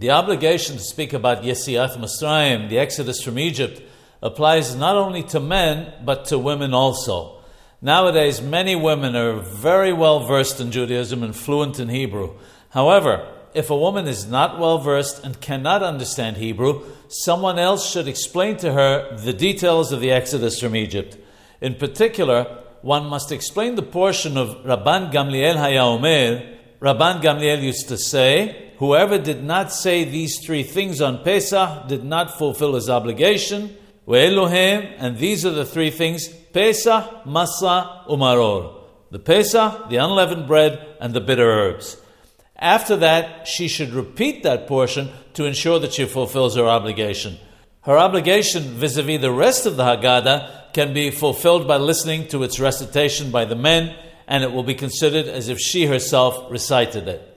The obligation to speak about Yesiat Mitzrayim, the exodus from Egypt, applies not only to men, but to women also. Nowadays, many women are very well versed in Judaism and fluent in Hebrew. However, if a woman is not well versed and cannot understand Hebrew, someone else should explain to her the details of the exodus from Egypt. In particular, one must explain the portion of Rabban Gamliel Hayaomer. Rabban Gamliel used to say, Whoever did not say these three things on Pesach did not fulfill his obligation. Ve'elu hen, and these are the three things Pesach, Masa, Umaror. The Pesach, the unleavened bread, and the bitter herbs. After that, she should repeat that portion to ensure that she fulfills her obligation. Her obligation vis a vis the rest of the Haggadah can be fulfilled by listening to its recitation by the men, and it will be considered as if she herself recited it.